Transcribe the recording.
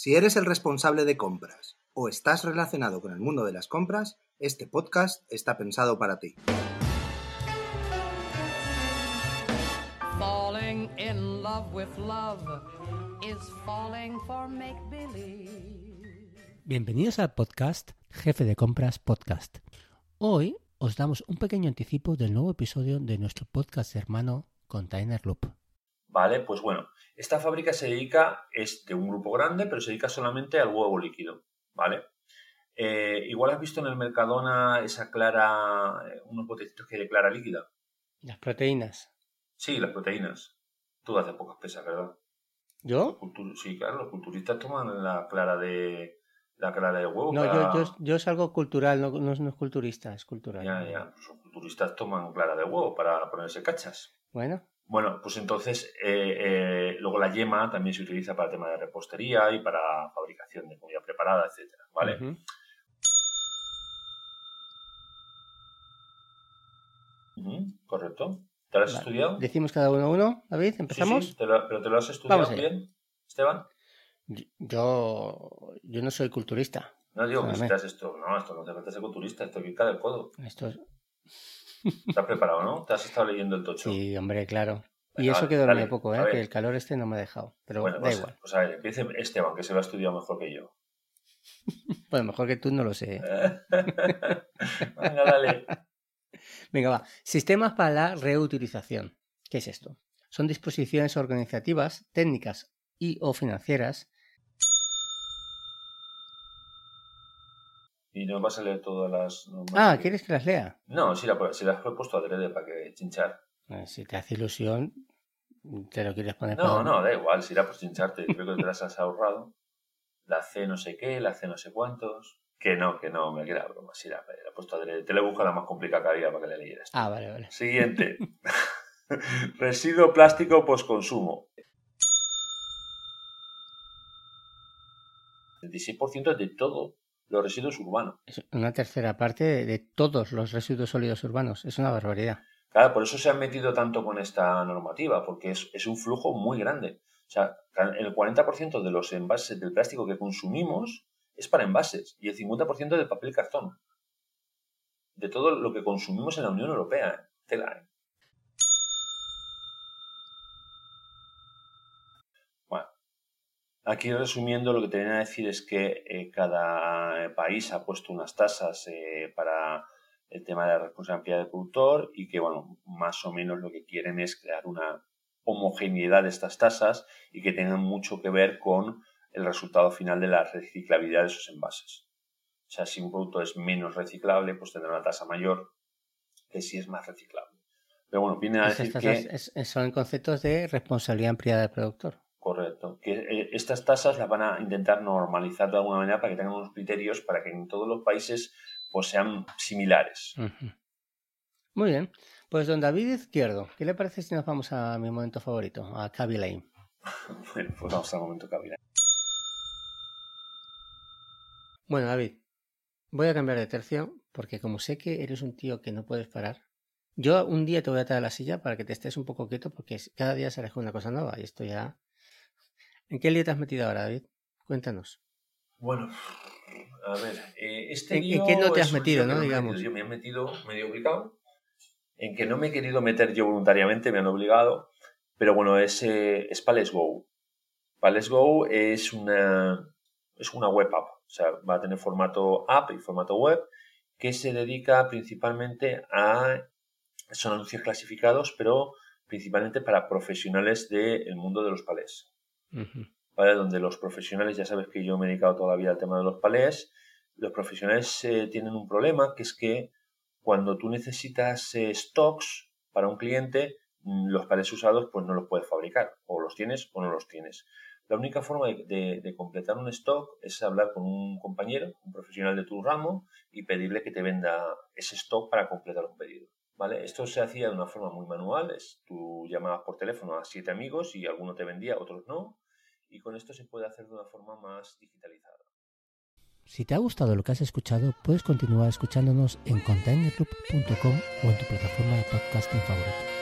Si eres el responsable de compras o estás relacionado con el mundo de las compras, este podcast está pensado para ti. Falling in love with love is falling for make believe. Bienvenidos al podcast Jefe de Compras Podcast. Hoy os damos un pequeño anticipo del nuevo episodio de nuestro podcast hermano Container Loop. Vale, pues bueno, esta fábrica se dedica, es de un grupo grande, pero se dedica solamente al huevo líquido, ¿vale? Eh, igual has visto en el Mercadona esa clara, eh, unos botecitos que hay de clara líquida. Las proteínas. Sí, las proteínas. Tú haces pocas pesas, ¿verdad? ¿Yo? Sí, claro, los culturistas toman la clara de la clara de huevo. No, para- yo, yo, yo es algo cultural, no, no es, no es culturista, es cultural. Ya, ya, pues los culturistas toman clara de huevo para ponerse cachas. Bueno, Bueno, pues entonces eh, eh, luego la yema también se utiliza para el tema de repostería y para fabricación de comida preparada, etcétera, ¿vale? correcto. ¿Te lo has Vale. estudiado? Decimos cada uno uno, David, empezamos. sí, te lo- pero te lo has estudiado bien, Esteban. Yo, yo no soy culturista. No digo que has esto, no, esto no te falta ser culturista, esto que cae del codo. Esto es... ¿Estás preparado, no? ¿Te has estado leyendo el tocho? Sí, hombre, claro. Y eso vale, que dormí poco, ¿eh? que el calor este no me ha dejado. Pero bueno, da pues, igual. pues a ver, empiece Esteban, que se lo ha estudiado mejor que yo. Bueno, mejor que tú no lo sé. Venga, dale. Venga, va. Sistemas para la reutilización. ¿Qué es esto? Son disposiciones organizativas, técnicas y o financieras. Y no vas a leer todas las normas. Ah, que- ¿quieres que las lea? No, la, sí las he puesto adrede para que chinchar. Eh, Si te hace ilusión, te lo quieres poner No, para- no, da igual, si era por chincharte, creo que te las has ahorrado. La C no sé qué, la C no sé cuántos. Que no, que no, me queda broma, sí, la, la he puesto adrede. Te la he buscado la más complicada que había para que la leyeras. Ah, vale, vale. Siguiente. Residuo plástico postconsumo. 26% de todos los residuos urbanos. Es una tercera parte de, de todos los residuos sólidos urbanos. Es una barbaridad. Claro, por eso se han metido tanto con esta normativa, porque es, es un flujo muy grande. O sea, el 40% de los envases del plástico que consumimos es para envases y el 50% del papel y cartón. De todo lo que consumimos en la Unión Europea. ¿eh? Tela, ¿eh? Bueno, aquí resumiendo lo que te viene a decir es que eh, cada eh, país ha puesto unas tasas eh, para el tema de la responsabilidad del productor y que, bueno, más o menos lo que quieren es crear una homogeneidad de estas tasas y que tengan mucho que ver con el resultado final de la reciclabilidad de esos envases. O sea, si un producto es menos reciclable, pues tendrá una tasa mayor que si es más reciclable. Pero bueno, viene a Esas decir tasas que... son conceptos de responsabilidad ampliada del productor. Correcto. Que eh, estas tasas las van a intentar normalizar de alguna manera para que tengan unos criterios para que en todos los países pues sean similares. Muy bien. Pues don David Izquierdo, ¿qué le parece si nos vamos a mi momento favorito, a Cabby Lane? Bueno, pues vamos al momento cabina. Bueno, David, voy a cambiar de tercio porque como sé que eres un tío que no puedes parar, yo un día te voy a traer la silla para que te estés un poco quieto porque cada día sales con una cosa nueva y esto ya... ¿En qué lío te has metido ahora, David? Cuéntanos. Bueno, a ver, eh, este ¿En- en qué no te has metido, no? me he Digamos. metido. Yo me he metido medio obligado, en que no me he querido meter yo voluntariamente, me han obligado, pero bueno, es, eh, es Palace Go. Palace Go es una, es una web app, o sea, va a tener formato app y formato web, que se dedica principalmente a, son anuncios clasificados, pero principalmente para profesionales del mundo de los palés. ¿Vale? Donde los profesionales, ya sabes que yo me he dedicado toda la vida al tema de los palés, los profesionales eh, tienen un problema que es que cuando tú necesitas eh, stocks para un cliente, mm, los palés usados pues no los puedes fabricar, o los tienes o no los tienes. La única forma de- de completar un stock es hablar con un compañero, un profesional de tu ramo, y pedirle que te venda ese stock para completar un pedido. Esto se hacía de una forma muy manual, es, tú llamabas por teléfono a siete amigos y alguno te vendía, otros no, y con esto se puede hacer de una forma más digitalizada. Si te ha gustado lo que has escuchado, puedes continuar escuchándonos en containerloop.com o en tu plataforma de podcasting favorito.